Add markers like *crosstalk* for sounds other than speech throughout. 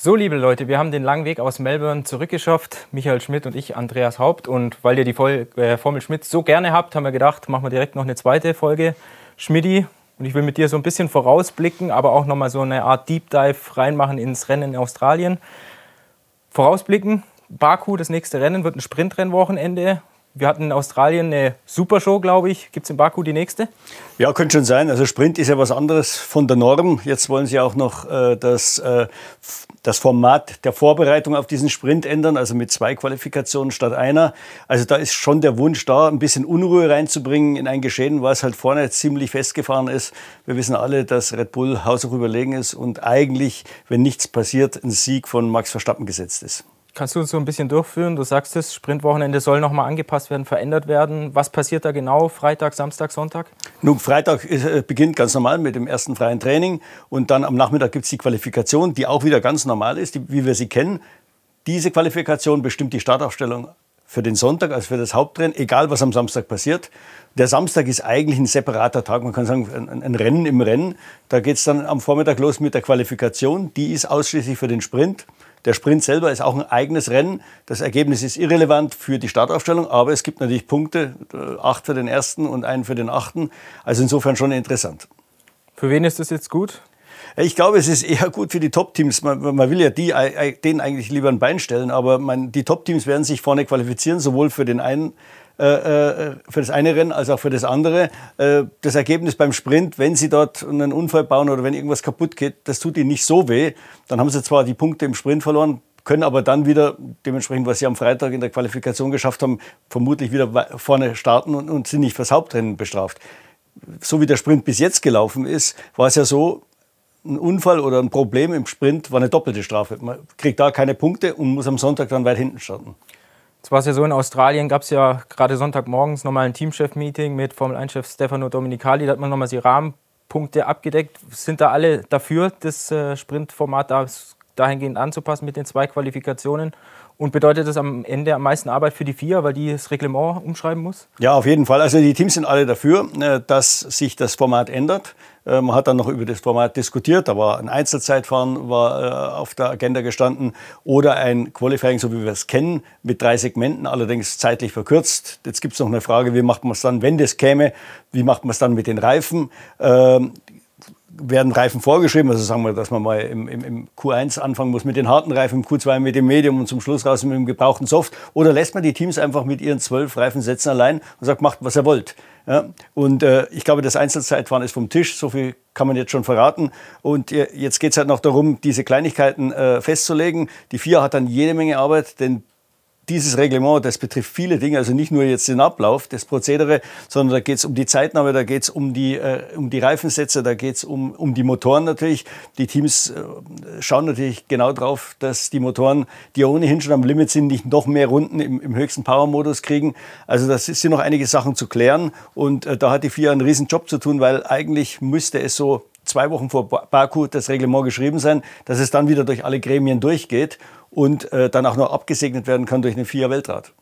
So, liebe Leute, wir haben den langen Weg aus Melbourne zurückgeschafft. Michael Schmidt und ich, Andreas Haupt. Und weil ihr die äh, Formel Schmidt so gerne habt, haben wir gedacht, machen wir direkt noch eine zweite Folge Schmidti. Und ich will mit dir so ein bisschen vorausblicken, aber auch nochmal so eine Art Deep Dive reinmachen ins Rennen in Australien. Vorausblicken, Baku, das nächste Rennen, wird ein Sprintrennwochenende. Wir hatten in Australien eine Supershow, glaube ich. Gibt es in Baku die nächste? Ja, könnte schon sein. Also Sprint ist ja was anderes von der Norm. Jetzt wollen sie auch noch äh, das, äh, das Format der Vorbereitung auf diesen Sprint ändern, also mit zwei Qualifikationen statt einer. Also da ist schon der Wunsch da, ein bisschen Unruhe reinzubringen in ein Geschehen, was halt vorne ziemlich festgefahren ist. Wir wissen alle, dass Red Bull haushoch überlegen ist und eigentlich, wenn nichts passiert, ein Sieg von Max Verstappen gesetzt ist. Kannst du uns so ein bisschen durchführen? Du sagst es, Sprintwochenende soll nochmal angepasst werden, verändert werden. Was passiert da genau? Freitag, Samstag, Sonntag? Nun, Freitag ist, äh, beginnt ganz normal mit dem ersten freien Training und dann am Nachmittag gibt es die Qualifikation, die auch wieder ganz normal ist, die, wie wir sie kennen. Diese Qualifikation bestimmt die Startaufstellung für den Sonntag, also für das Hauptrennen, egal was am Samstag passiert. Der Samstag ist eigentlich ein separater Tag, man kann sagen, ein, ein Rennen im Rennen. Da geht es dann am Vormittag los mit der Qualifikation, die ist ausschließlich für den Sprint. Der Sprint selber ist auch ein eigenes Rennen. Das Ergebnis ist irrelevant für die Startaufstellung, aber es gibt natürlich Punkte, äh, acht für den ersten und einen für den achten. Also insofern schon interessant. Für wen ist das jetzt gut? Ich glaube, es ist eher gut für die Top-Teams. Man, man, will ja die, denen eigentlich lieber ein Bein stellen, aber man, die Top-Teams werden sich vorne qualifizieren, sowohl für den einen äh, äh, für das eine Rennen als auch für das andere. Äh, das Ergebnis beim Sprint, wenn Sie dort einen Unfall bauen oder wenn irgendwas kaputt geht, das tut Ihnen nicht so weh. Dann haben Sie zwar die Punkte im Sprint verloren, können aber dann wieder dementsprechend, was Sie am Freitag in der Qualifikation geschafft haben, vermutlich wieder vorne starten und sind nicht fürs Hauptrennen bestraft. So wie der Sprint bis jetzt gelaufen ist, war es ja so, ein Unfall oder ein Problem im Sprint war eine doppelte Strafe. Man kriegt da keine Punkte und muss am Sonntag dann weit hinten starten. Es war ja so, in Australien gab es ja gerade Sonntagmorgens nochmal ein Teamchef-Meeting mit Formel-1-Chef Stefano Dominicali. Da hat man nochmal die Rahmenpunkte abgedeckt. Sind da alle dafür, das äh, Sprintformat dahingehend anzupassen mit den zwei Qualifikationen? Und bedeutet das am Ende am meisten Arbeit für die FIA, weil die das Reglement umschreiben muss? Ja, auf jeden Fall. Also die Teams sind alle dafür, äh, dass sich das Format ändert. Äh, man hat dann noch über das Format diskutiert. Da war ein Einzelzeitfahren war äh, auf der Agenda gestanden oder ein Qualifying, so wie wir es kennen, mit drei Segmenten, allerdings zeitlich verkürzt. Jetzt gibt es noch eine Frage, wie macht man es dann, wenn das käme? Wie macht man es dann mit den Reifen? Werden Reifen vorgeschrieben. Also sagen wir, dass man mal im, im, im, Q1 anfangen muss mit den harten Reifen, im Q2 mit dem Medium und zum Schluss raus mit dem gebrauchten Soft. Oder lässt man die Teams einfach mit ihren zwölf Reifensätzen allein und sagt, macht, was ihr wollt. Ja? Und äh, ich glaube, das Einzelzeitfahren ist vom Tisch. So viel kann man jetzt schon verraten. Und äh, jetzt geht es halt noch darum, diese Kleinigkeiten äh, festzulegen. Die FIA hat dann jede Menge Arbeit, denn dieses Reglement, das betrifft viele Dinge, also nicht nur jetzt den Ablauf, das Prozedere, sondern da geht es um die Zeitnahme, da geht es um die, äh, um die Reifensätze, da geht es um, um die Motoren natürlich. Die Teams äh, schauen natürlich genau drauf, dass die Motoren, die ohnehin schon am Limit sind, nicht noch mehr Runden im, im höchsten Power-Modus kriegen. Also das sind noch einige Sachen zu klären und äh, da hat die FIA einen riesen Job zu tun, weil eigentlich müsste es so zwei Wochen vor Baku das Reglement geschrieben sein, dass es dann wieder durch alle Gremien durchgeht und äh, dann auch noch abgesegnet werden kann durch den FIA-Weltrat.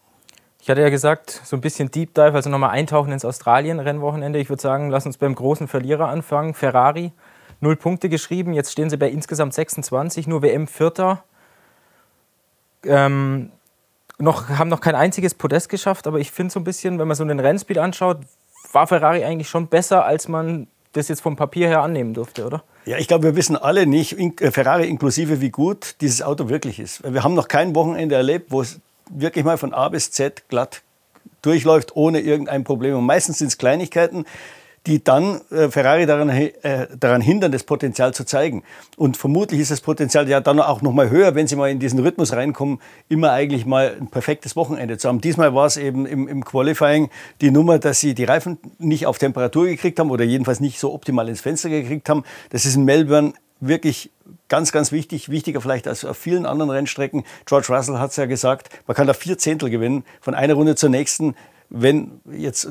Ich hatte ja gesagt, so ein bisschen Deep Dive, also nochmal eintauchen ins Australien-Rennwochenende. Ich würde sagen, lass uns beim großen Verlierer anfangen. Ferrari, null Punkte geschrieben. Jetzt stehen sie bei insgesamt 26, nur WM Vierter. Ähm, noch, haben noch kein einziges Podest geschafft, aber ich finde so ein bisschen, wenn man so den Rennspeed anschaut, war Ferrari eigentlich schon besser, als man das jetzt vom Papier her annehmen durfte, oder? Ja, ich glaube, wir wissen alle nicht, äh, Ferrari inklusive, wie gut dieses Auto wirklich ist. Wir haben noch kein Wochenende erlebt, wo es wirklich mal von A bis Z glatt durchläuft, ohne irgendein Problem. Und meistens sind es Kleinigkeiten, die dann äh, Ferrari daran, äh, daran hindern, das Potenzial zu zeigen. Und vermutlich ist das Potenzial ja dann auch noch mal höher, wenn sie mal in diesen Rhythmus reinkommen, immer eigentlich mal ein perfektes Wochenende zu haben. Diesmal war es eben im, im Qualifying die Nummer, dass sie die Reifen nicht auf Temperatur gekriegt haben oder jedenfalls nicht so optimal ins Fenster gekriegt haben. Das ist in Melbourne wirklich ganz, ganz wichtig, wichtiger vielleicht als auf vielen anderen Rennstrecken. George Russell hat es ja gesagt, man kann da vier Zehntel gewinnen, von einer Runde zur nächsten. Wenn jetzt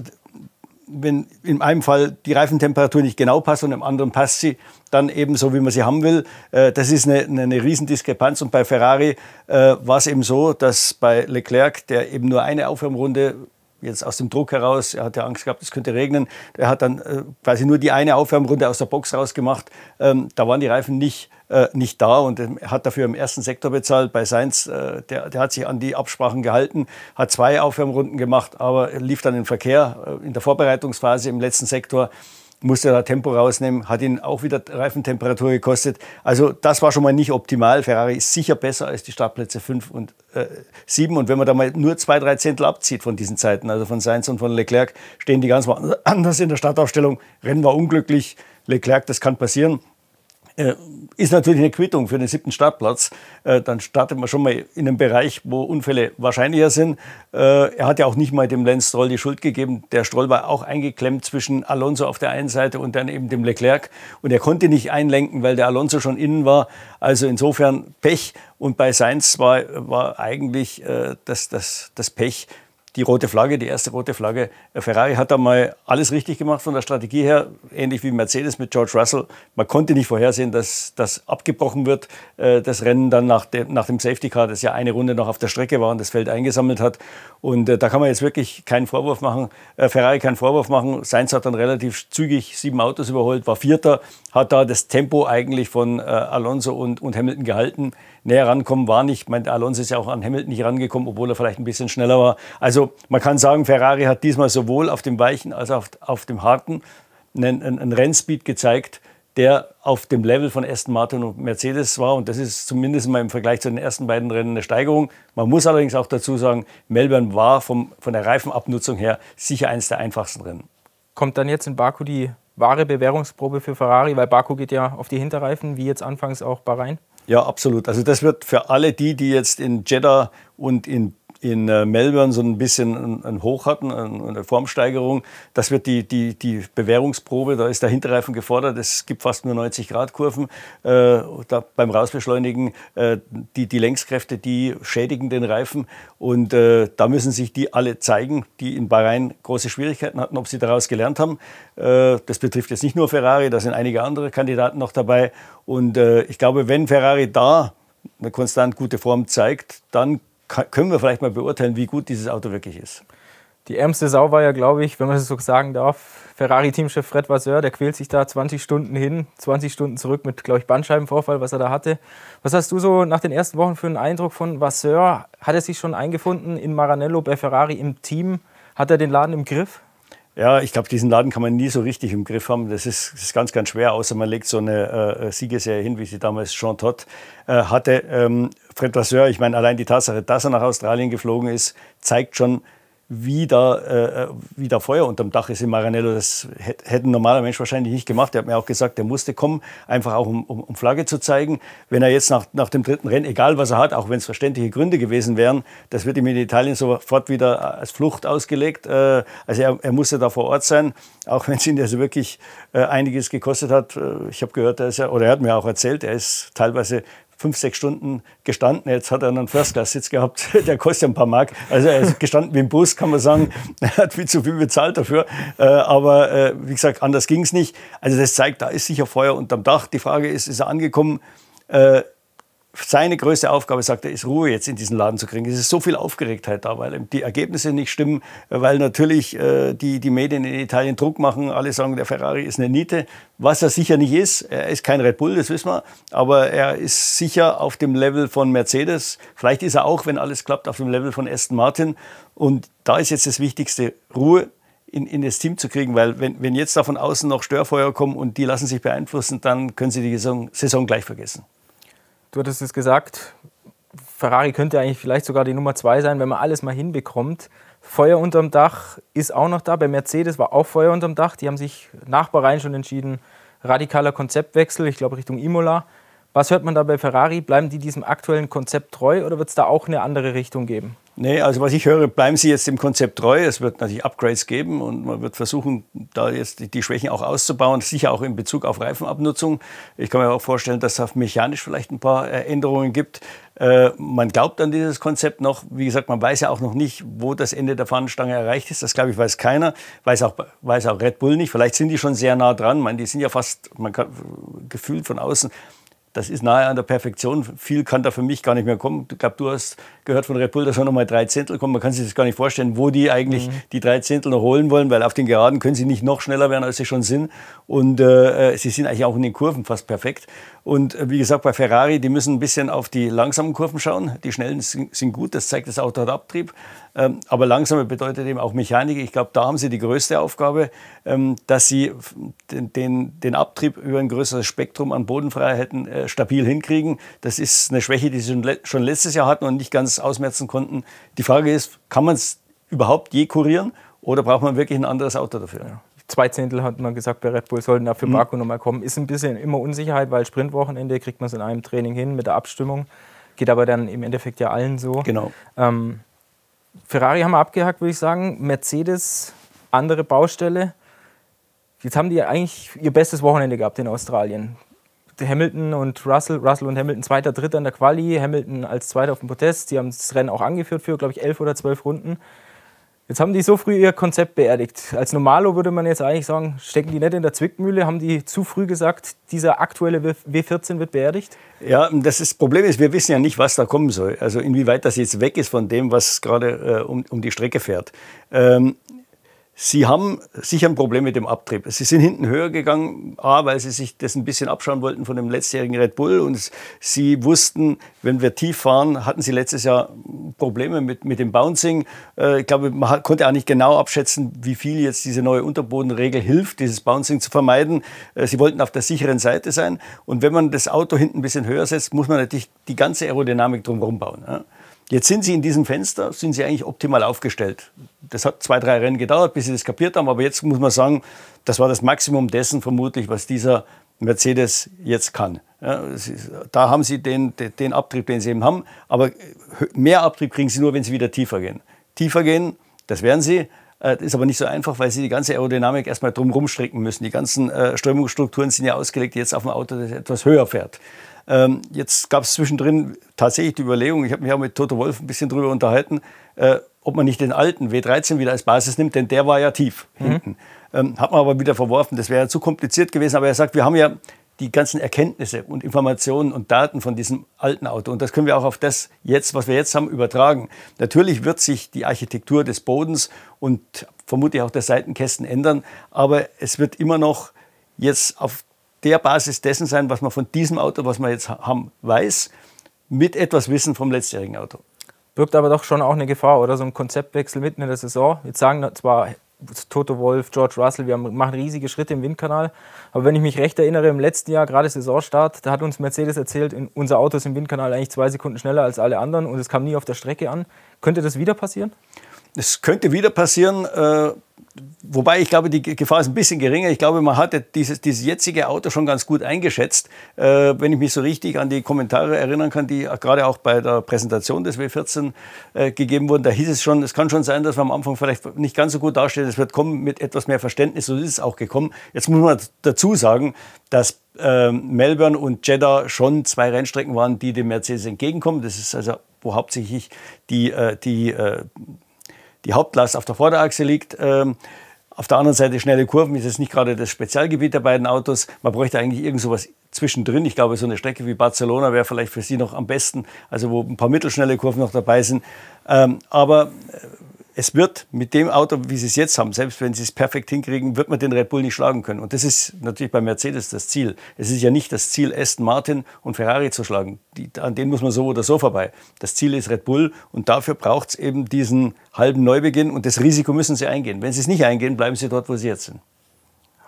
wenn in einem Fall die Reifentemperatur nicht genau passt und im anderen passt sie dann eben so, wie man sie haben will. Äh, das ist eine, eine Riesendiskrepanz. Und bei Ferrari äh, war es eben so, dass bei Leclerc, der eben nur eine Aufwärmrunde jetzt aus dem Druck heraus, er hat ja Angst gehabt, es könnte regnen, er hat dann äh, quasi nur die eine Aufwärmrunde aus der Box rausgemacht. Ähm, da waren die Reifen nicht äh, nicht da und hat dafür im ersten Sektor bezahlt. Bei Sainz, äh, der, der hat sich an die Absprachen gehalten, hat zwei Aufwärmrunden gemacht, aber lief dann im Verkehr äh, in der Vorbereitungsphase im letzten Sektor musste da Tempo rausnehmen, hat ihn auch wieder Reifentemperatur gekostet. Also das war schon mal nicht optimal. Ferrari ist sicher besser als die Startplätze 5 und äh, 7. Und wenn man da mal nur zwei, drei Zehntel abzieht von diesen Zeiten, also von Sainz und von Leclerc, stehen die ganz anders in der Startaufstellung. Rennen war unglücklich. Leclerc, das kann passieren. Äh, ist natürlich eine Quittung für den siebten Startplatz. Äh, dann startet man schon mal in einem Bereich, wo Unfälle wahrscheinlicher sind. Äh, er hat ja auch nicht mal dem Lance Stroll die Schuld gegeben. Der Stroll war auch eingeklemmt zwischen Alonso auf der einen Seite und dann eben dem Leclerc. Und er konnte nicht einlenken, weil der Alonso schon innen war. Also insofern Pech. Und bei Sainz war, war eigentlich das, das, das Pech die rote Flagge, die erste rote Flagge. Äh, Ferrari hat da mal alles richtig gemacht von der Strategie her, ähnlich wie Mercedes mit George Russell. Man konnte nicht vorhersehen, dass das abgebrochen wird, äh, das Rennen dann nach dem, nach dem Safety Car, das ja eine Runde noch auf der Strecke war und das Feld eingesammelt hat. Und äh, da kann man jetzt wirklich keinen Vorwurf machen, Ferrari keinen Vorwurf machen. Sainz hat dann relativ zügig sieben Autos überholt, war Vierter, hat da das Tempo eigentlich von Alonso und, und Hamilton gehalten näher rankommen war nicht. Mein, Alonso ist ja auch an Hamilton nicht rangekommen, obwohl er vielleicht ein bisschen schneller war. Also man kann sagen, Ferrari hat diesmal sowohl auf dem weichen als auch auf, auf dem harten einen, einen Rennspeed gezeigt, der auf dem Level von Aston Martin und Mercedes war. Und das ist zumindest mal im Vergleich zu den ersten beiden Rennen eine Steigerung. Man muss allerdings auch dazu sagen, Melbourne war vom, von der Reifenabnutzung her sicher eines der einfachsten Rennen. Kommt dann jetzt in Baku die wahre Bewährungsprobe für Ferrari, weil Baku geht ja auf die Hinterreifen, wie jetzt anfangs auch Bahrain? Ja, absolut. Also das wird für alle die, die jetzt in Jeddah und in in äh, Melbourne so ein bisschen ein Hoch hatten, eine Formsteigerung. Das wird die, die, die Bewährungsprobe, da ist der Hinterreifen gefordert. Es gibt fast nur 90 Grad Kurven. Äh, da beim Rausbeschleunigen äh, die, die Längskräfte, die schädigen den Reifen. Und äh, da müssen sich die alle zeigen, die in Bahrain große Schwierigkeiten hatten, ob sie daraus gelernt haben. Äh, das betrifft jetzt nicht nur Ferrari, da sind einige andere Kandidaten noch dabei. Und äh, ich glaube, wenn Ferrari da eine konstant gute Form zeigt, dann können wir vielleicht mal beurteilen, wie gut dieses Auto wirklich ist. Die ärmste Sau war ja, glaube ich, wenn man es so sagen darf, Ferrari-Teamchef Fred Vasseur, der quält sich da 20 Stunden hin, 20 Stunden zurück mit, glaube ich, Bandscheibenvorfall, was er da hatte. Was hast du so nach den ersten Wochen für einen Eindruck von Vasseur? Hat er sich schon eingefunden in Maranello bei Ferrari im Team? Hat er den Laden im Griff? Ja, ich glaube, diesen Laden kann man nie so richtig im Griff haben. Das ist, das ist ganz, ganz schwer, außer man legt so eine äh, Siegesserie hin, wie sie damals Jean Todt äh, hatte. Ähm, Fred Vasseur, ich meine, allein die Tatsache, dass er nach Australien geflogen ist, zeigt schon, wie da, äh, wie da Feuer unterm Dach ist in Maranello. Das hätte ein normaler Mensch wahrscheinlich nicht gemacht. Er hat mir auch gesagt, er musste kommen, einfach auch um, um, um Flagge zu zeigen. Wenn er jetzt nach, nach dem dritten Rennen, egal was er hat, auch wenn es verständliche Gründe gewesen wären, das wird ihm in Italien sofort wieder als Flucht ausgelegt. Äh, also er, er musste da vor Ort sein, auch wenn es ihn also wirklich äh, einiges gekostet hat. Äh, ich habe gehört, er ist ja, oder er hat mir auch erzählt, er ist teilweise fünf, sechs Stunden gestanden. Jetzt hat er einen First-Class-Sitz gehabt, *laughs* der kostet ein paar Mark. Also er ist gestanden wie im Bus, kann man sagen. *laughs* Er hat viel zu viel bezahlt dafür. Äh, aber äh, wie gesagt, anders ging es nicht. Also das zeigt, da ist sicher Feuer unterm Dach. Die Frage ist, ist er angekommen? Seine größte Aufgabe, sagt er, ist Ruhe jetzt in diesen Laden zu kriegen. Es ist so viel Aufgeregtheit da, weil die Ergebnisse nicht stimmen, weil natürlich äh, die, die Medien in Italien Druck machen. Alle sagen, der Ferrari ist eine Niete, was er sicher nicht ist. Er ist kein Red Bull, das wissen wir, aber er ist sicher auf dem Level von Mercedes. Vielleicht ist er auch, wenn alles klappt, auf dem Level von Aston Martin. Und da ist jetzt das Wichtigste, Ruhe in, in das Team zu kriegen, weil wenn, wenn jetzt da von außen noch Störfeuer kommen und die lassen sich beeinflussen, dann können sie die Saison, Saison gleich vergessen. Du hattest es gesagt, Ferrari könnte eigentlich vielleicht sogar die Nummer zwei sein, wenn man alles mal hinbekommt. Feuer unterm Dach ist auch noch da. Bei Mercedes war auch Feuer unterm Dach. Die haben sich nach Bahrain schon entschieden, radikaler Konzeptwechsel, ich glaube Richtung Imola. Was hört man da bei Ferrari? Bleiben die diesem aktuellen Konzept treu oder wird es da auch eine andere Richtung geben? Nee, also was ich höre, bleiben Sie jetzt dem Konzept treu. Es wird natürlich Upgrades geben und man wird versuchen, da jetzt die Schwächen auch auszubauen, sicher auch in Bezug auf Reifenabnutzung. Ich kann mir auch vorstellen, dass es mechanisch vielleicht ein paar äh, Änderungen gibt. Äh, man glaubt an dieses Konzept noch. Wie gesagt, man weiß ja auch noch nicht, wo das Ende der Fahnenstange erreicht ist. Das glaube ich weiß keiner. Weiß auch, weiß auch Red Bull nicht. Vielleicht sind die schon sehr nah dran. Ich meine, die sind ja fast, man kann gefühlt von außen das ist nahe an der Perfektion. Viel kann da für mich gar nicht mehr kommen. Ich glaube, du hast gehört von Red Bull, dass noch mal drei Zehntel kommen. Man kann sich das gar nicht vorstellen, wo die eigentlich mhm. die drei Zehntel noch holen wollen, weil auf den Geraden können sie nicht noch schneller werden, als sie schon sind. Und äh, sie sind eigentlich auch in den Kurven fast perfekt. Und äh, wie gesagt, bei Ferrari, die müssen ein bisschen auf die langsamen Kurven schauen. Die schnellen sind, sind gut, das zeigt das Auto hat Abtrieb. Ähm, aber langsame bedeutet eben auch Mechanik. Ich glaube, da haben sie die größte Aufgabe, ähm, dass sie den, den, Abtrieb über ein größeres Spektrum an Bodenfreiheiten äh, stabil hinkriegen. Das ist eine Schwäche, die sie schon letztes Jahr hatten und nicht ganz ausmerzen konnten. Die Frage ist, kann man es überhaupt je kurieren oder braucht man wirklich ein anderes Auto dafür? Ja. Zwei Zehntel hat man gesagt, bei Red Bull sollten dafür mhm. Baku nochmal kommen. Ist ein bisschen immer Unsicherheit, weil Sprintwochenende kriegt man es in einem Training hin mit der Abstimmung. Geht aber dann im Endeffekt ja allen so. Genau. Ähm, Ferrari haben wir abgehakt, würde ich sagen. Mercedes, andere Baustelle. Jetzt haben die eigentlich ihr bestes Wochenende gehabt in Australien. Hamilton und Russell, Russell und Hamilton zweiter, dritter in der Quali, Hamilton als zweiter auf dem Protest. Die haben das Rennen auch angeführt für, glaube ich, elf oder zwölf Runden. Jetzt haben die so früh ihr Konzept beerdigt. Als Normalo würde man jetzt eigentlich sagen, stecken die nicht in der Zwickmühle? Haben die zu früh gesagt, dieser aktuelle W14 wird beerdigt? Ja, das, ist, das Problem ist, wir wissen ja nicht, was da kommen soll. Also inwieweit das jetzt weg ist von dem, was gerade äh, um, um die Strecke fährt. Ähm, Sie haben sicher ein Problem mit dem Abtrieb. Sie sind hinten höher gegangen, A, weil Sie sich das ein bisschen abschauen wollten von dem letztjährigen Red Bull. Und Sie wussten, wenn wir tief fahren, hatten Sie letztes Jahr Probleme mit, mit dem Bouncing. Äh, ich glaube, man konnte auch nicht genau abschätzen, wie viel jetzt diese neue Unterbodenregel hilft, dieses Bouncing zu vermeiden. Äh, Sie wollten auf der sicheren Seite sein. Und wenn man das Auto hinten ein bisschen höher setzt, muss man natürlich die ganze Aerodynamik drumherum bauen. Jetzt sind sie in diesem Fenster, sind sie eigentlich optimal aufgestellt. Das hat zwei, drei Rennen gedauert, bis sie das kapiert haben, aber jetzt muss man sagen, das war das Maximum dessen vermutlich, was dieser Mercedes jetzt kann. Ja, da haben sie den, den Abtrieb, den sie eben haben, aber mehr Abtrieb kriegen sie nur, wenn sie wieder tiefer gehen. Tiefer gehen, das werden sie, das äh, ist aber nicht so einfach, weil sie die ganze Aerodynamik erstmal drumherum stricken müssen. Die ganzen äh, Strömungsstrukturen sind ja ausgelegt jetzt auf ein Auto, das etwas höher fährt. Ähm, jetzt gab es zwischendrin tatsächlich die Überlegung, ich habe mich auch mit Toto Wolf ein bisschen drüber unterhalten, äh, ob man nicht den alten W13 wieder als Basis nimmt, denn der war ja tief mhm. hinten. Ähm, hat man aber wieder verworfen, das wäre ja zu kompliziert gewesen. Aber er sagt, wir haben ja die ganzen Erkenntnisse und Informationen und Daten von diesem alten Auto. Und das können wir auch auf das jetzt, was wir jetzt haben, übertragen. Natürlich wird sich die Architektur des Bodens und vermutlich auch der Seitenkästen ändern, aber es wird immer noch jetzt auf der Basis dessen sein, was man von diesem Auto, was wir jetzt haben, weiß, mit etwas Wissen vom letztjährigen Auto. Birgt aber doch schon auch eine Gefahr oder so ein Konzeptwechsel mitten in der Saison. Jetzt sagen zwar Toto Wolf, George Russell, wir machen riesige Schritte im Windkanal. Aber wenn ich mich recht erinnere, im letzten Jahr, gerade Saisonstart, da hat uns Mercedes erzählt, unser Auto ist im Windkanal eigentlich zwei Sekunden schneller als alle anderen und es kam nie auf der Strecke an. Könnte das wieder passieren? Es könnte wieder passieren. Äh, Wobei ich glaube, die Gefahr ist ein bisschen geringer. Ich glaube, man hatte dieses, dieses jetzige Auto schon ganz gut eingeschätzt. Äh, wenn ich mich so richtig an die Kommentare erinnern kann, die gerade auch bei der Präsentation des W14 äh, gegeben wurden, da hieß es schon, es kann schon sein, dass wir am Anfang vielleicht nicht ganz so gut darstellen. Es wird kommen mit etwas mehr Verständnis. So ist es auch gekommen. Jetzt muss man dazu sagen, dass äh, Melbourne und Jeddah schon zwei Rennstrecken waren, die dem Mercedes entgegenkommen. Das ist also, wo hauptsächlich die, äh, die äh, die Hauptlast auf der Vorderachse liegt. Ähm, auf der anderen Seite schnelle Kurven ist jetzt nicht gerade das Spezialgebiet der beiden Autos. Man bräuchte eigentlich irgend sowas zwischendrin. Ich glaube, so eine Strecke wie Barcelona wäre vielleicht für Sie noch am besten, also wo ein paar mittelschnelle Kurven noch dabei sind. Ähm, aber äh, es wird mit dem Auto, wie sie es jetzt haben, selbst wenn sie es perfekt hinkriegen, wird man den Red Bull nicht schlagen können. Und das ist natürlich bei Mercedes das Ziel. Es ist ja nicht das Ziel, Aston Martin und Ferrari zu schlagen. Die, an denen muss man so oder so vorbei. Das Ziel ist Red Bull und dafür braucht es eben diesen halben Neubeginn und das Risiko müssen sie eingehen. Wenn sie es nicht eingehen, bleiben sie dort, wo sie jetzt sind.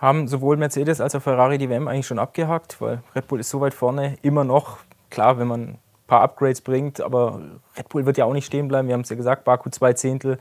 Haben sowohl Mercedes als auch Ferrari die WM eigentlich schon abgehakt, weil Red Bull ist so weit vorne, immer noch. Klar, wenn man paar Upgrades bringt, aber Red Bull wird ja auch nicht stehen bleiben. Wir haben es ja gesagt, Baku zwei Zehntel.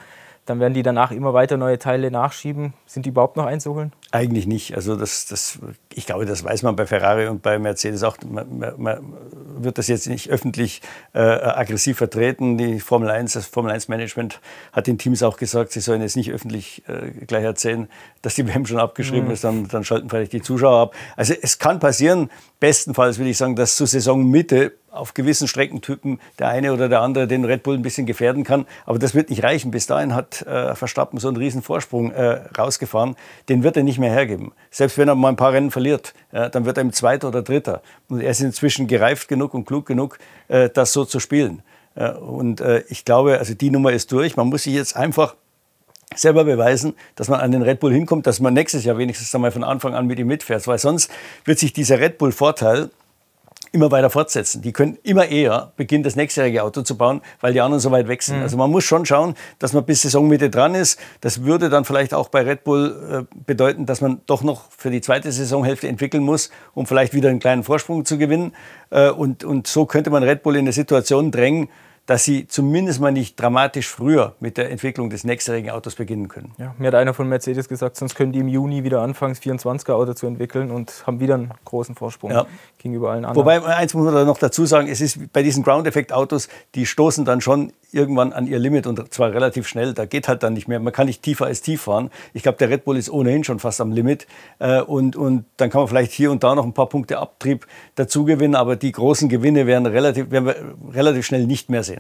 Dann werden die danach immer weiter neue Teile nachschieben. Sind die überhaupt noch einzuholen? Eigentlich nicht. Also das, das, ich glaube, das weiß man bei Ferrari und bei Mercedes auch. Man, man, man wird das jetzt nicht öffentlich äh, aggressiv vertreten. Die Formel 1, das Formel 1 Management hat den Teams auch gesagt, sie sollen jetzt nicht öffentlich äh, gleich erzählen, dass die WM schon abgeschrieben mhm. ist. Dann, dann schalten vielleicht die Zuschauer ab. Also es kann passieren, bestenfalls würde ich sagen, dass zur Saisonmitte auf gewissen Streckentypen der eine oder der andere den Red Bull ein bisschen gefährden kann. Aber das wird nicht reichen. Bis dahin hat äh, Verstappen so einen riesen Vorsprung äh, rausgefahren. Den wird er nicht mehr hergeben. Selbst wenn er mal ein paar Rennen verliert, ja, dann wird er im Zweiter oder Dritter. Und er ist inzwischen gereift genug und klug genug, äh, das so zu spielen. Äh, und äh, ich glaube, also die Nummer ist durch. Man muss sich jetzt einfach selber beweisen, dass man an den Red Bull hinkommt, dass man nächstes Jahr wenigstens einmal von Anfang an mit ihm mitfährt. Weil sonst wird sich dieser Red Bull-Vorteil immer weiter fortsetzen. Die können immer eher beginnen, das nächstjährige Auto zu bauen, weil die anderen so weit weg sind. Mhm. Also man muss schon schauen, dass man bis Saisonmitte dran ist. Das würde dann vielleicht auch bei Red Bull äh, bedeuten, dass man doch noch für die zweite Saisonhälfte entwickeln muss, um vielleicht wieder einen kleinen Vorsprung zu gewinnen. Äh, und, und so könnte man Red Bull in eine Situation drängen, dass sie zumindest mal nicht dramatisch früher mit der Entwicklung des nächstjährigen Autos beginnen können. Ja, mir hat einer von Mercedes gesagt, sonst können die im Juni wieder anfangen, das 24er Auto zu entwickeln und haben wieder einen großen Vorsprung ja. gegenüber allen anderen. Wobei, eins muss man da noch dazu sagen, es ist bei diesen Ground-Effekt-Autos, die stoßen dann schon irgendwann an ihr Limit und zwar relativ schnell. Da geht halt dann nicht mehr. Man kann nicht tiefer als tief fahren. Ich glaube, der Red Bull ist ohnehin schon fast am Limit. Äh, und, und dann kann man vielleicht hier und da noch ein paar Punkte Abtrieb dazu gewinnen, aber die großen Gewinne werden, relativ, werden wir relativ schnell nicht mehr sehen.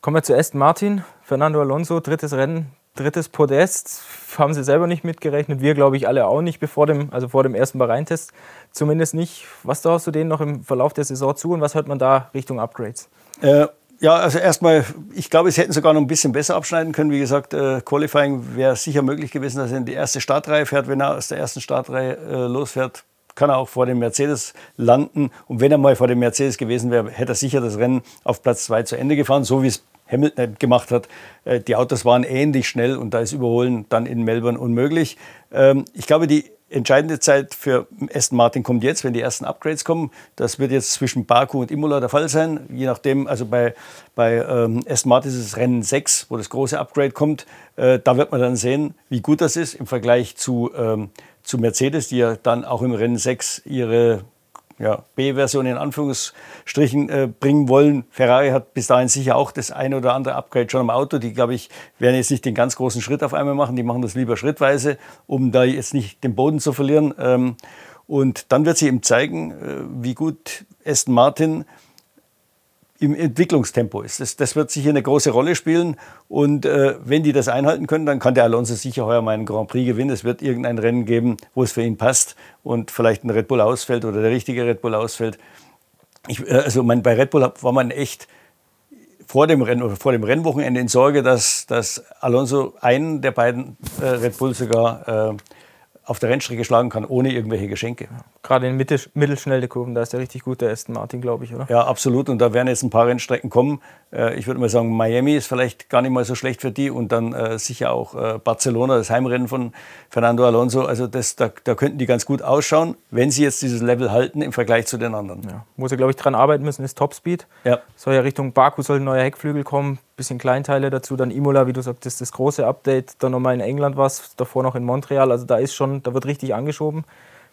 Kommen wir zu Aston Martin. Fernando Alonso, drittes Rennen, drittes Podest. Haben sie selber nicht mitgerechnet. Wir, glaube ich, alle auch nicht, bevor dem, also vor dem ersten Bahrain-Test. Zumindest nicht. Was traust du denen noch im Verlauf der Saison zu und was hört man da Richtung Upgrades? Äh, ja, also erstmal, ich glaube, sie hätten sogar noch ein bisschen besser abschneiden können. Wie gesagt, äh, Qualifying wäre sicher möglich gewesen, dass er in die erste Startreihe fährt. Wenn er aus der ersten Startreihe äh, losfährt, kann er auch vor dem Mercedes landen. Und wenn er mal vor dem Mercedes gewesen wäre, hätte er sicher das Rennen auf Platz 2 zu Ende gefahren, so wie es Hamilton gemacht hat. Äh, die Autos waren ähnlich schnell und da ist Überholen dann in Melbourne unmöglich. Ähm, ich glaube, die entscheidende Zeit für Aston Martin kommt jetzt, wenn die ersten Upgrades kommen. Das wird jetzt zwischen Baku und Imola der Fall sein. Je nachdem, also bei, bei ähm, Aston Martin ist es Rennen 6, wo das große Upgrade kommt. Äh, da wird man dann sehen, wie gut das ist im Vergleich zu, ähm, zu Mercedes, die ja dann auch im Rennen 6 ihre ja, B-Version in Anführungsstrichen äh, bringen wollen. Ferrari hat bis dahin sicher auch das eine oder andere Upgrade schon am Auto. Die, glaube ich, werden jetzt nicht den ganz großen Schritt auf einmal machen. Die machen das lieber schrittweise, um da jetzt nicht den Boden zu verlieren. Ähm, und dann wird sie ihm zeigen, äh, wie gut Aston Martin im Entwicklungstempo ist. Das, das wird sicher eine große Rolle spielen. Und äh, wenn die das einhalten können, dann kann der Alonso sicher heuer mal einen Grand Prix gewinnen. Es wird irgendein Rennen geben, wo es für ihn passt und vielleicht ein Red Bull ausfällt oder der richtige Red Bull ausfällt. Ich, äh, also mein, bei Red Bull war man echt vor dem, Rennen, oder vor dem Rennwochenende in Sorge, dass, dass Alonso einen der beiden äh, Red Bull sogar äh, auf der Rennstrecke schlagen kann, ohne irgendwelche Geschenke. Gerade in Mitte, mittelschnelle Kurven, da ist der richtig gut, der Aston Martin, glaube ich, oder? Ja, absolut. Und da werden jetzt ein paar Rennstrecken kommen. Äh, ich würde mal sagen, Miami ist vielleicht gar nicht mal so schlecht für die. Und dann äh, sicher auch äh, Barcelona, das Heimrennen von Fernando Alonso. Also das, da, da, könnten die ganz gut ausschauen, wenn sie jetzt dieses Level halten im Vergleich zu den anderen. Ja. Wo sie, glaube ich, dran arbeiten müssen, ist Topspeed. Ja. Soll ja Richtung Baku soll ein neuer Heckflügel kommen bisschen Kleinteile dazu. Dann Imola, wie du sagtest, das große Update. Dann nochmal in England was, davor noch in Montreal. Also da ist schon, da wird richtig angeschoben.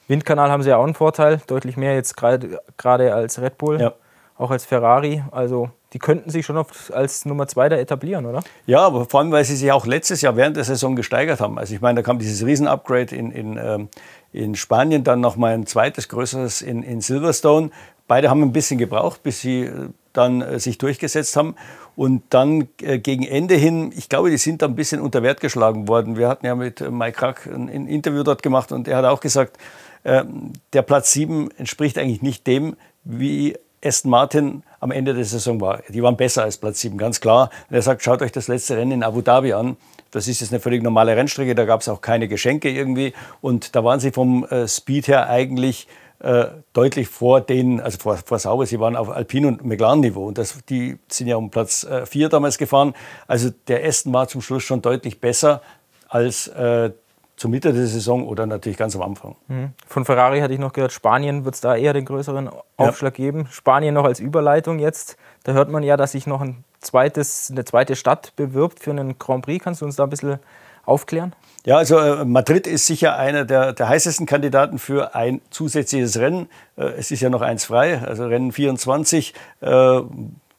Windkanal haben sie ja auch einen Vorteil, deutlich mehr jetzt gerade als Red Bull, ja. Auch als Ferrari. Also die könnten sich schon als Nummer zwei da etablieren, oder? Ja, aber vor allem, weil sie sich auch letztes Jahr während der Saison gesteigert haben. Also ich meine, da kam dieses Riesen-Upgrade in, in, ähm, in Spanien, dann noch mal ein zweites, größeres in, in Silverstone. Beide haben ein bisschen gebraucht, bis sie äh, dann äh, sich durchgesetzt haben. Und dann äh, gegen Ende hin, ich glaube, die sind da ein bisschen unter Wert geschlagen worden. Wir hatten ja mit äh, Mike Krack ein, ein, Interview dort gemacht und er hat auch gesagt, der Platz 7 entspricht eigentlich nicht dem, wie Aston Martin am Ende der Saison war. Die waren besser als Platz 7, ganz klar. Und er sagt, schaut euch das letzte Rennen in Abu Dhabi an. Das ist jetzt eine völlig normale Rennstrecke, da gab es auch keine Geschenke irgendwie. Und da waren sie vom äh, Speed her eigentlich äh, deutlich vor denen, also vor, vor Sauber, sie waren auf Alpin- und McLaren-Niveau. Und das, die sind ja um Platz 4 äh, damals gefahren. Also der Aston war zum Schluss schon deutlich besser als äh, zur Mitte der Saison oder natürlich ganz am Anfang. Mhm. Von Ferrari hatte ich noch gehört, Spanien wird es da eher den größeren Aufschlag ja. geben. Spanien noch als Überleitung jetzt. Da hört man ja, dass sich noch ein zweites, eine zweite Stadt bewirbt für einen Grand Prix. Kannst du uns da ein bisschen aufklären? Ja, also äh, Madrid ist sicher einer der, der heißesten Kandidaten für ein zusätzliches Rennen. Äh, es ist ja noch eins frei, also Rennen 24. Äh,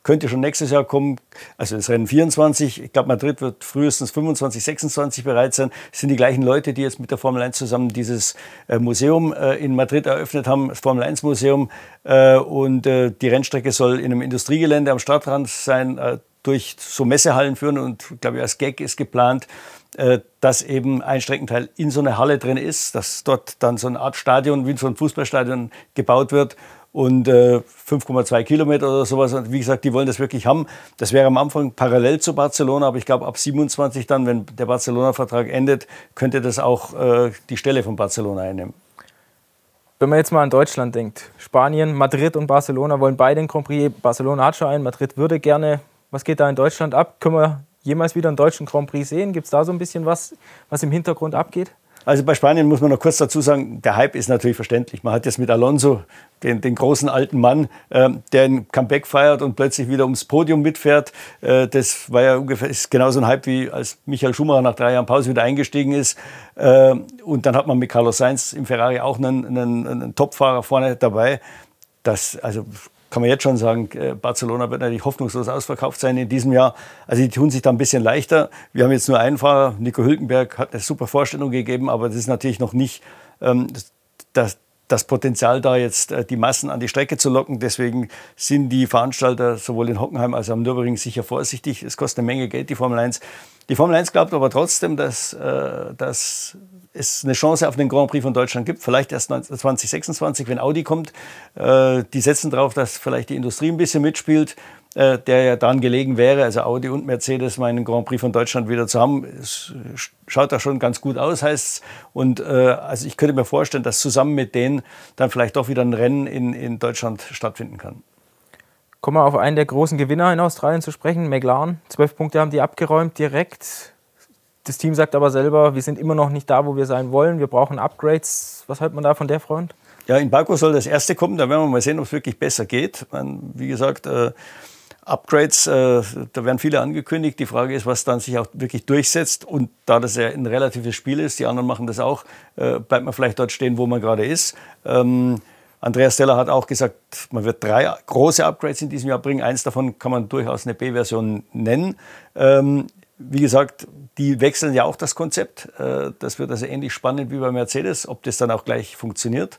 könnte schon nächstes Jahr kommen. Also das Rennen 24, ich glaube Madrid wird frühestens 25, 26 bereit sein. Es sind die gleichen Leute, die jetzt mit der Formel 1 zusammen dieses äh, Museum äh, in Madrid eröffnet haben, das Formel 1 Museum. Äh, und die Rennstrecke soll in einem Industriegelände am Stadtrand sein, durch so Messehallen führen und glaube ich als Gag ist geplant, dass eben ein Streckenteil in so einer Halle drin ist, dass dort dann so eine Art Stadion wie so ein Fußballstadion gebaut wird und äh, 5,2 Kilometer oder sowas. Und wie gesagt, die wollen das wirklich haben. Das wäre am Anfang parallel zu Barcelona, aber ich glaube ab 27 dann, wenn der Barcelona-Vertrag endet, könnte das auch äh, die Stelle von Barcelona einnehmen. Wenn man jetzt mal an Deutschland denkt, Spanien, Madrid und Barcelona wollen beide einen Grand Prix. Barcelona hat schon einen, Madrid würde gerne. Was geht da in Deutschland ab? Können wir jemals wieder einen deutschen Grand Prix sehen? Gibt es da so ein bisschen was, was im Hintergrund abgeht? Also bei Spanien muss man noch kurz dazu sagen, der Hype ist natürlich verständlich. Man hat jetzt mit Alonso den, den großen alten Mann, äh, der ein Comeback feiert und plötzlich wieder ums Podium mitfährt. Äh, das war ja ungefähr ist genauso ein Hype wie als Michael Schumacher nach drei Jahren Pause wieder eingestiegen ist. Äh, und dann hat man mit Carlos Sainz im Ferrari auch einen, einen, einen Topfahrer vorne dabei. Das, also kann man jetzt schon sagen, äh, Barcelona wird natürlich hoffnungslos ausverkauft sein in diesem Jahr. Also die tun sich da ein bisschen leichter. Wir haben jetzt nur einen Fahrer, Nico Hülkenberg hat eine super Vorstellung gegeben, aber das ist natürlich noch nicht ähm, das, das Potenzial da jetzt äh, die Massen an die Strecke zu locken. Deswegen sind die Veranstalter sowohl in Hockenheim als auch am Nürburgring sicher vorsichtig. Es kostet eine Menge Geld, die Formel 1. Die Formel 1 glaubt aber trotzdem, dass, äh, dass es eine Chance auf den Grand Prix von Deutschland gibt. Vielleicht erst 2026, wenn Audi kommt. Äh, die setzen darauf, dass vielleicht die Industrie ein bisschen mitspielt, äh, der ja daran gelegen wäre, also Audi und Mercedes mal einen Grand Prix von Deutschland wieder zu haben. Es schaut da schon ganz gut aus, heißt es. Und äh, also ich könnte mir vorstellen, dass zusammen mit denen dann vielleicht doch wieder ein Rennen in, in Deutschland stattfinden kann. Kommen wir auf einen der großen Gewinner in Australien zu sprechen, McLaren. Zwölf Punkte haben die abgeräumt direkt. Das Team sagt aber selber, wir sind immer noch nicht da, wo wir sein wollen. Wir brauchen Upgrades. Was hält man da von der Front? Ja, in Baku soll das erste kommen. Da werden wir mal sehen, ob es wirklich besser geht. Wie gesagt, äh, Upgrades, äh, da werden viele angekündigt. Die Frage ist, was dann sich auch wirklich durchsetzt. Und da das ja ein relatives Spiel ist, die anderen machen das auch, äh, bleibt man vielleicht dort stehen, wo man gerade ist. Ähm, Andreas Steller hat auch gesagt, man wird drei große Upgrades in diesem Jahr bringen. Eins davon kann man durchaus eine B-Version nennen. Ähm, wie gesagt, die wechseln ja auch das Konzept. Äh, das wird also ähnlich spannend wie bei Mercedes, ob das dann auch gleich funktioniert.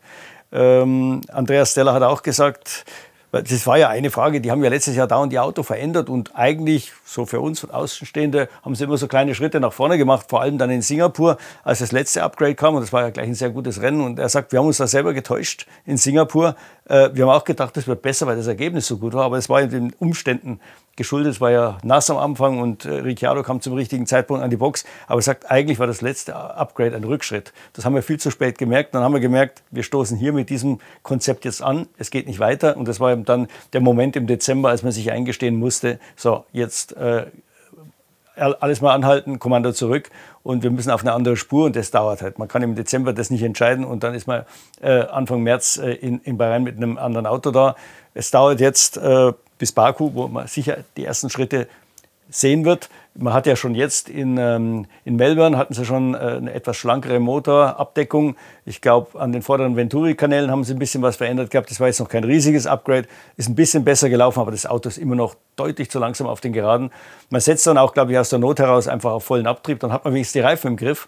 Ähm, Andreas Steller hat auch gesagt, das war ja eine Frage, die haben ja letztes Jahr dauernd die Auto verändert und eigentlich, so für uns Außenstehende, haben sie immer so kleine Schritte nach vorne gemacht, vor allem dann in Singapur, als das letzte Upgrade kam. Und das war ja gleich ein sehr gutes Rennen. Und er sagt, wir haben uns da selber getäuscht in Singapur. Äh, wir haben auch gedacht, das wird besser, weil das Ergebnis so gut war, aber es war in den Umständen geschuldet. Es war ja nass am Anfang und äh, Ricciardo kam zum richtigen Zeitpunkt an die Box. Aber er sagt, eigentlich war das letzte Upgrade ein Rückschritt. Das haben wir viel zu spät gemerkt. Dann haben wir gemerkt, wir stoßen hier mit diesem Konzept jetzt an. Es geht nicht weiter. Und das war eben dann der Moment im Dezember, als man sich eingestehen musste, so, jetzt äh, alles mal anhalten, Kommando zurück und wir müssen auf eine andere Spur und das dauert halt. Man kann im Dezember das nicht entscheiden und dann ist man äh, Anfang März äh, in, in Bahrain mit einem anderen Auto da. Es dauert jetzt äh, bis Baku, wo man sicher die ersten Schritte sehen wird. Man hat ja schon jetzt in, ähm, in Melbourne hatten sie schon äh, eine etwas schlankere Motorabdeckung. Ich glaube, an den vorderen Venturi-Kanälen haben sie ein bisschen was verändert gehabt. Das war jetzt noch kein riesiges Upgrade, ist ein bisschen besser gelaufen, aber das Auto ist immer noch deutlich zu langsam auf den Geraden. Man setzt dann auch, glaube ich, aus der Not heraus einfach auf vollen Abtrieb. Dann hat man wenigstens die Reifen im Griff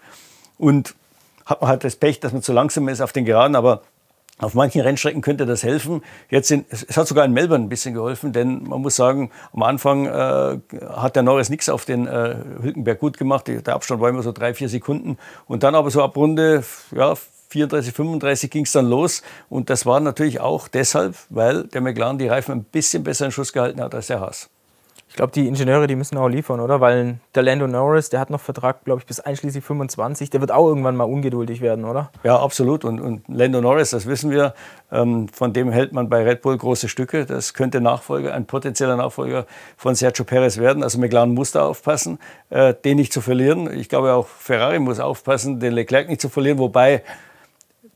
und hat man halt das Pech, dass man zu langsam ist auf den Geraden, aber auf manchen Rennstrecken könnte das helfen. Jetzt sind, es hat sogar in Melbourne ein bisschen geholfen, denn man muss sagen, am Anfang äh, hat der Norris nichts auf den äh, Hülkenberg gut gemacht. Der Abstand war immer so drei, vier Sekunden. Und dann aber so ab Runde ja, 34, 35 ging es dann los. Und das war natürlich auch deshalb, weil der McLaren die Reifen ein bisschen besser in Schuss gehalten hat als der Haas. Ich glaube, die Ingenieure, die müssen auch liefern, oder? Weil der Lando Norris, der hat noch Vertrag, glaube ich, bis einschließlich 25. Der wird auch irgendwann mal ungeduldig werden, oder? Ja, absolut. Und, und Lando Norris, das wissen wir, ähm, von dem hält man bei Red Bull große Stücke. Das könnte Nachfolger, ein potenzieller Nachfolger von Sergio Perez werden. Also McLaren muss da aufpassen, äh, den nicht zu verlieren. Ich glaube auch Ferrari muss aufpassen, den Leclerc nicht zu verlieren. Wobei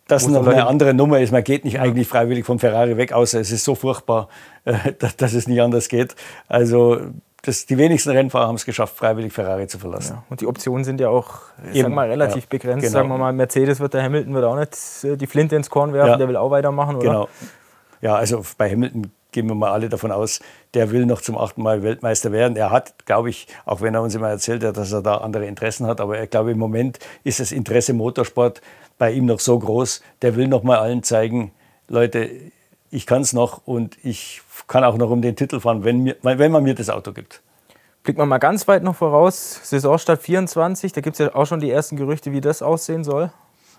das noch eine andere Nummer ist. Man geht nicht eigentlich freiwillig vom Ferrari weg, außer es ist so furchtbar, äh, *laughs* dass, es nicht anders geht. Also das, die wenigsten Rennfahrer haben es geschafft, freiwillig Ferrari zu verlassen. Ja, und die Optionen sind ja auch Eben, mal, relativ ja, begrenzt. Genau. Sagen wir mal, Mercedes wird der Hamilton wird auch nicht äh, die Flinte ins Korn werfen, der will auch weitermachen, oder? Genau. Ja, also bei Hamilton gehen wir mal alle davon aus, der will noch zum achten Mal Weltmeister werden. Er hat, glaube ich, auch wenn er uns immer erzählt hat, dass er da andere Interessen hat, aber ich glaube, im Moment ist das Interesse Motorsport bei ihm noch so groß, der will noch mal allen zeigen, Leute, ich kann es noch und ich kann auch noch um den Titel fahren, wenn, mir, wenn man mir das Auto gibt. Blicken wir mal ganz weit noch voraus. Saisonstart 24, da gibt es ja auch schon die ersten Gerüchte, wie das aussehen soll.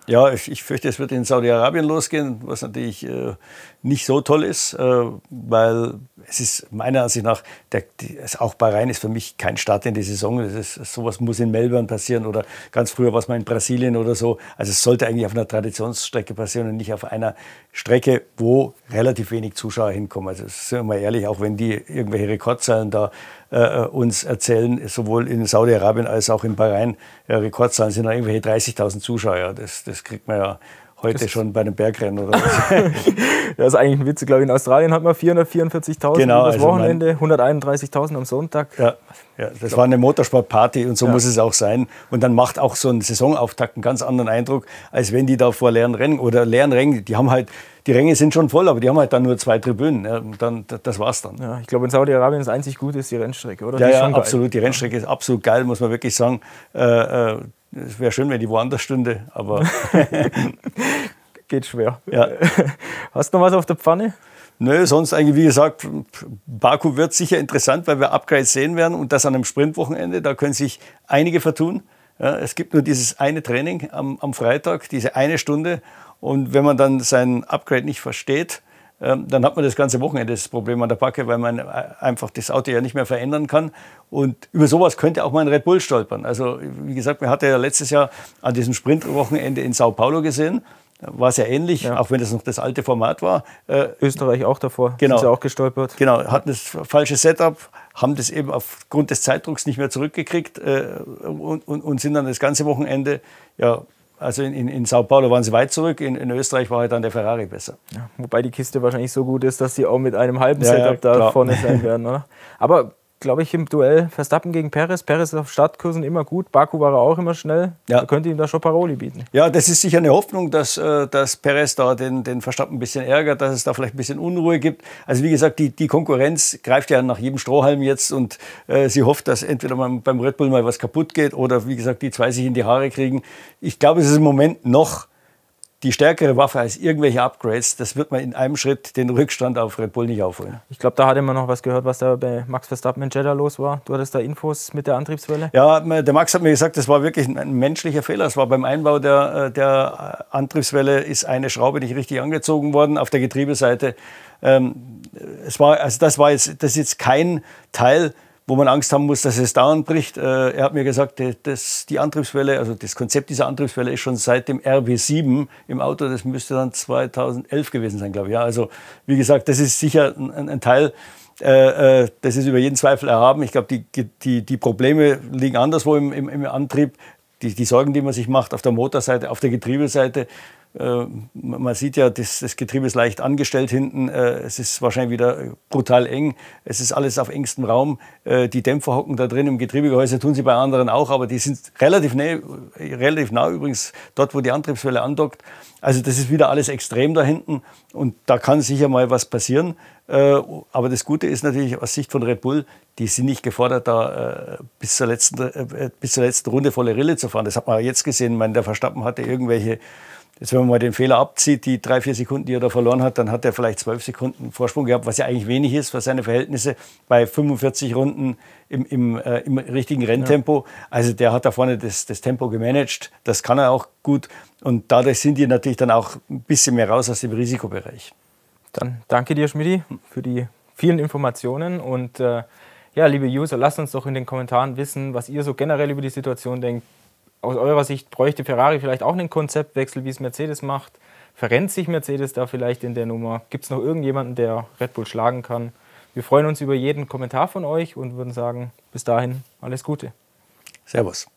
Ja, ich, ich, fürchte, es wird in Saudi-Arabien losgehen, was natürlich äh, nicht so toll ist, äh, weil es ist meiner Ansicht nach, der, die, auch Bahrain ist für mich kein Start in die Saison. Das ist, sowas muss in Melbourne passieren oder ganz früher was mal in Brasilien oder so. Also es sollte eigentlich auf einer Traditionsstrecke passieren und nicht auf einer Strecke, wo relativ wenig Zuschauer hinkommen. Also sind wir mal ehrlich, auch wenn die irgendwelche Rekordzahlen da äh, uns erzählen, sowohl in Saudi-Arabien als auch in Bahrain, ja, Rekordzahlen sind da irgendwelche 30.000 Zuschauer. Das, das kriegt man ja heute das schon bei einem Bergrennen oder was. *laughs* das ist eigentlich ein Witz. Ich glaube, in Australien hat man 444.000 genau, das also Wochenende, 131.000 am Sonntag. Ja, ja das war eine Motorsportparty und so ja. muss es auch sein. Und dann macht auch so ein Saisonauftakt einen ganz anderen Eindruck, als wenn die da vor leeren Rennen oder leeren Rängen, die haben halt, die Ränge sind schon voll, aber die haben halt dann nur zwei Tribünen. Ja, dann, das war's dann. Ja, ich glaube, in Saudi-Arabien das einzig Gute ist die Rennstrecke, oder? Ja, ja absolut. Die Rennstrecke ist absolut geil, muss man wirklich sagen. Äh, äh, es wäre schön, wenn die woanders stünde, aber. *laughs* Geht schwer. Ja. *laughs* Hast du noch was auf der Pfanne? Nö, sonst eigentlich, wie gesagt, Baku wird sicher interessant, weil wir Upgrades sehen werden und das an einem Sprintwochenende. Da können sich einige vertun. Ja, es gibt nur dieses eine Training am, am Freitag, diese eine Stunde. Und wenn man dann sein Upgrade nicht versteht, dann hat man das ganze Wochenende das Problem an der Backe, weil man äh, einfach das Auto ja nicht mehr verändern kann. Und über sowas könnte auch mal ein Red Bull stolpern. Also wie gesagt, man hatte ja letztes Jahr an diesem Sprintwochenende in Sao Paulo gesehen, war es ja ähnlich, ja. auch wenn das noch das alte Format war. Äh, Österreich auch davor, genau, sind sie auch gestolpert. Genau, hatten das falsche Setup, haben das eben aufgrund des Zeitdrucks nicht mehr zurückgekriegt äh, und, und, und, sind dann das ganze Wochenende ja, also in, in, in Sao Paulo waren sie weit zurück, in, in Österreich war halt dann der Ferrari besser. Ja, wobei die Kiste wahrscheinlich so gut ist, dass sie auch mit einem halben ja, Setup ja, da vorne sein werden. Oder? Aber glaube ich, im Duell Verstappen gegen Perez. Perez ist auf Startkursen immer gut. Baku war er auch immer schnell. Ja. Da könnte ihm da schon Paroli bieten. Ja, das ist sicher eine Hoffnung, dass, äh, dass Perez da den, den Verstappen ein bisschen ärgert, dass es da vielleicht ein bisschen Unruhe gibt. Also wie gesagt, die, die Konkurrenz greift ja nach jedem Strohhalm jetzt und äh, sie hofft, dass entweder beim Red Bull mal was kaputt geht oder wie gesagt, die zwei sich in die Haare kriegen. Ich glaube, es ist im Moment noch die stärkere Waffe als irgendwelche Upgrades, das wird man in einem Schritt den Rückstand auf Red Bull nicht aufholen. Ich glaube, da hatte man noch was gehört, was da bei Max Verstappen in Jeddah los war. Du hattest da Infos mit der Antriebswelle? Ja, der Max hat mir gesagt, das war wirklich ein menschlicher Fehler. Es war beim Einbau der, äh, der Antriebswelle ist eine Schraube nicht richtig angezogen worden auf der Getriebeseite. Ähm, es war, also das war jetzt, das ist jetzt kein Teil wo man Angst haben muss, dass es dauernd bricht. Äh, er hat mir gesagt, dass die Antriebswelle, also das Konzept dieser Antriebswelle ist schon seit dem RB7 im Auto. Das müsste dann 2011 gewesen sein, glaube ich. Ja, also wie gesagt, das ist sicher ein, ein Teil, äh, äh, das ist über jeden Zweifel erhaben. Ich glaube, die, die, die Probleme liegen anderswo im, im, im Antrieb. Die, die Sorgen, die man sich macht auf der Motorseite, auf der Getriebeseite, man sieht ja, das, das, Getriebe ist leicht angestellt hinten. Äh, es ist wahrscheinlich wieder brutal eng. Es ist alles auf engstem Raum. Äh, die Dämpfer hocken da drin im Getriebegehäuse, tun sie bei anderen auch, aber die sind relativ, nah, relativ nah übrigens dort, wo die Antriebswelle andockt. Also das ist wieder alles extrem da hinten und da kann sicher mal was passieren. Aber das Gute ist natürlich aus Sicht von Red Bull, die sind nicht gefordert, da bis zur letzten, bis zur letzten Runde volle Rille zu fahren. Das hat man jetzt gesehen. Ich meine, der Verstappen hatte irgendwelche Jetzt, wenn man mal den Fehler abzieht, die drei, vier Sekunden, die er da verloren hat, dann hat er vielleicht zwölf Sekunden Vorsprung gehabt, was ja eigentlich wenig ist für seine Verhältnisse bei 45 Runden im, im, äh, im richtigen Renntempo. Ja. Also der hat da vorne das, das Tempo gemanagt, das kann er auch gut. Und dadurch sind die natürlich dann auch ein bisschen mehr raus aus dem Risikobereich. Dann danke dir, Schmidi, für die vielen Informationen und äh, ja, liebe User, lasst uns doch in den Kommentaren wissen, was ihr so generell über die Situation denkt aus eurer Sicht bräuchte Ferrari vielleicht auch einen Konzeptwechsel, wie es Mercedes macht? Verrennt sich Mercedes da vielleicht in der Nummer? Gibt es noch irgendjemanden, der Red Bull schlagen kann? Wir freuen uns über jeden Kommentar von euch und würden sagen, bis dahin alles Gute. Servus.